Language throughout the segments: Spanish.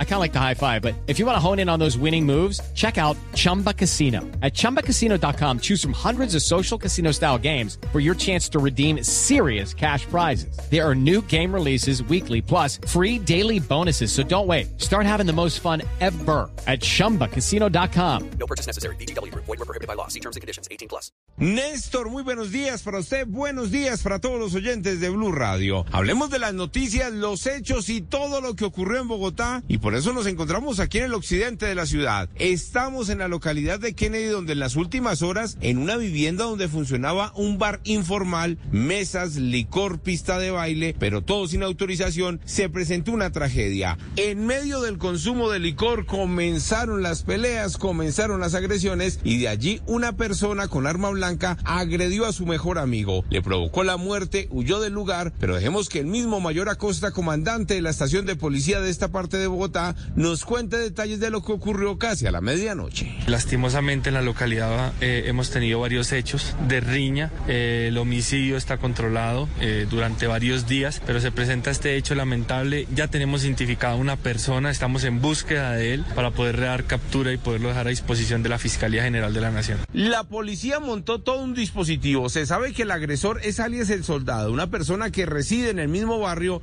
I kind of like the high five, but if you want to hone in on those winning moves, check out Chumba Casino. At ChumbaCasino.com, choose from hundreds of social casino style games for your chance to redeem serious cash prizes. There are new game releases weekly, plus free daily bonuses. So don't wait. Start having the most fun ever at ChumbaCasino.com. No purchase necessary. BGW. Void were prohibited by law. See terms and conditions. 18 plus. Néstor, muy buenos días para usted. Buenos días para todos los oyentes de Blue Radio. Hablemos de las noticias, los hechos y todo lo que ocurrió en Bogotá y por eso nos encontramos aquí en el occidente de la ciudad. Estamos en la localidad de Kennedy donde en las últimas horas en una vivienda donde funcionaba un bar informal, mesas, licor, pista de baile, pero todo sin autorización, se presentó una tragedia. En medio del consumo de licor comenzaron las peleas, comenzaron las agresiones y de allí una persona con arma blanca agredió a su mejor amigo. Le provocó la muerte, huyó del lugar, pero dejemos que el mismo mayor Acosta, comandante de la estación de policía de esta parte de Bogotá, nos cuente detalles de lo que ocurrió casi a la medianoche. Lastimosamente en la localidad eh, hemos tenido varios hechos de riña. Eh, el homicidio está controlado eh, durante varios días, pero se presenta este hecho lamentable. Ya tenemos identificado a una persona, estamos en búsqueda de él para poder dar captura y poderlo dejar a disposición de la Fiscalía General de la Nación. La policía montó todo un dispositivo. Se sabe que el agresor es alias el soldado, una persona que reside en el mismo barrio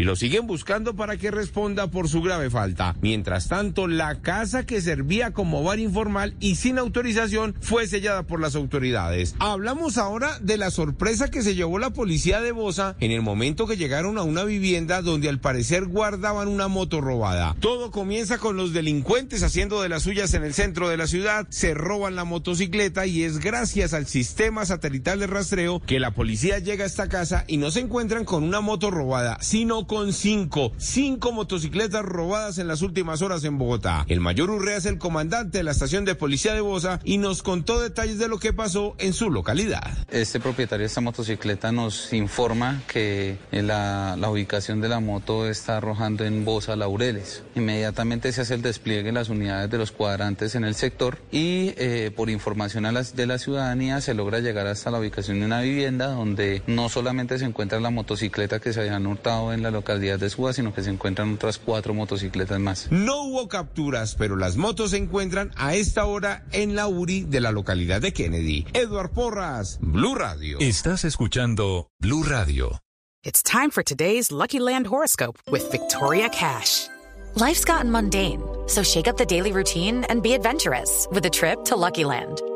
Y lo siguen buscando para que responda por su grave falta. Mientras tanto, la casa que servía como bar informal y sin autorización fue sellada por las autoridades. Hablamos ahora de la sorpresa que se llevó la policía de Bosa en el momento que llegaron a una vivienda donde al parecer guardaban una moto robada. Todo comienza con los delincuentes haciendo de las suyas en el centro de la ciudad, se roban la motocicleta y es gracias al sistema satelital de rastreo que la policía llega a esta casa y no se encuentran con una moto robada, sino con cinco, cinco motocicletas robadas en las últimas horas en Bogotá. El mayor Urrea es el comandante de la estación de policía de Bosa y nos contó detalles de lo que pasó en su localidad. Este propietario de esta motocicleta nos informa que la, la ubicación de la moto está arrojando en Bosa Laureles. Inmediatamente se hace el despliegue de las unidades de los cuadrantes en el sector y eh, por información a las, de la ciudadanía se logra llegar hasta la ubicación de una vivienda donde no solamente se encuentra la motocicleta que se habían hurtado en la localidad de Suba, sino que se encuentran otras cuatro motocicletas más. No hubo capturas, pero las motos se encuentran a esta hora en la URI de la localidad de Kennedy. Edward Porras, Blue Radio. Estás escuchando Blue Radio. It's time for today's Lucky Land horoscope with Victoria Cash. Life's gotten mundane, so shake up the daily routine and be adventurous with a trip to Lucky Land.